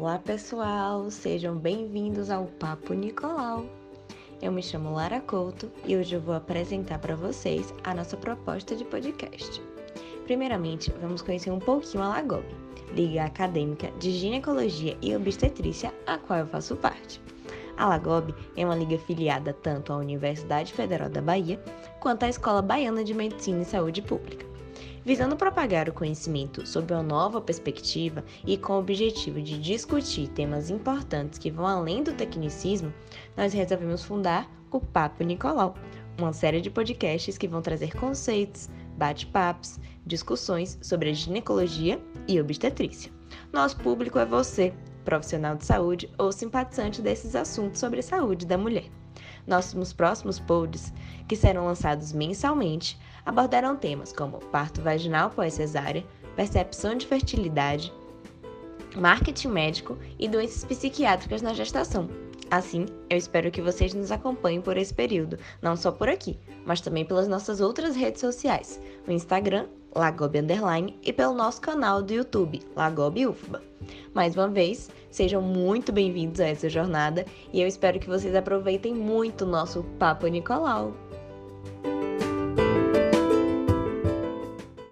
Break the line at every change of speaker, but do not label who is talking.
Olá pessoal, sejam bem-vindos ao Papo Nicolau. Eu me chamo Lara Couto e hoje eu vou apresentar para vocês a nossa proposta de podcast. Primeiramente, vamos conhecer um pouquinho a Lagob, Liga Acadêmica de Ginecologia e Obstetrícia, a qual eu faço parte. A Lagob é uma liga filiada tanto à Universidade Federal da Bahia quanto à Escola Baiana de Medicina e Saúde Pública visando propagar o conhecimento sob uma nova perspectiva e com o objetivo de discutir temas importantes que vão além do tecnicismo, nós resolvemos fundar o Papo Nicolau, uma série de podcasts que vão trazer conceitos, bate-papos, discussões sobre a ginecologia e obstetrícia. Nosso público é você, profissional de saúde ou simpatizante desses assuntos sobre a saúde da mulher. Nossos próximos pods, que serão lançados mensalmente, abordarão temas como parto vaginal pós-cesárea, percepção de fertilidade, marketing médico e doenças psiquiátricas na gestação. Assim, eu espero que vocês nos acompanhem por esse período, não só por aqui, mas também pelas nossas outras redes sociais, no Instagram, Lagob Underline, e pelo nosso canal do YouTube, Lagob UFBA. Mais uma vez, sejam muito bem-vindos a essa jornada e eu espero que vocês aproveitem muito o nosso Papo Nicolau.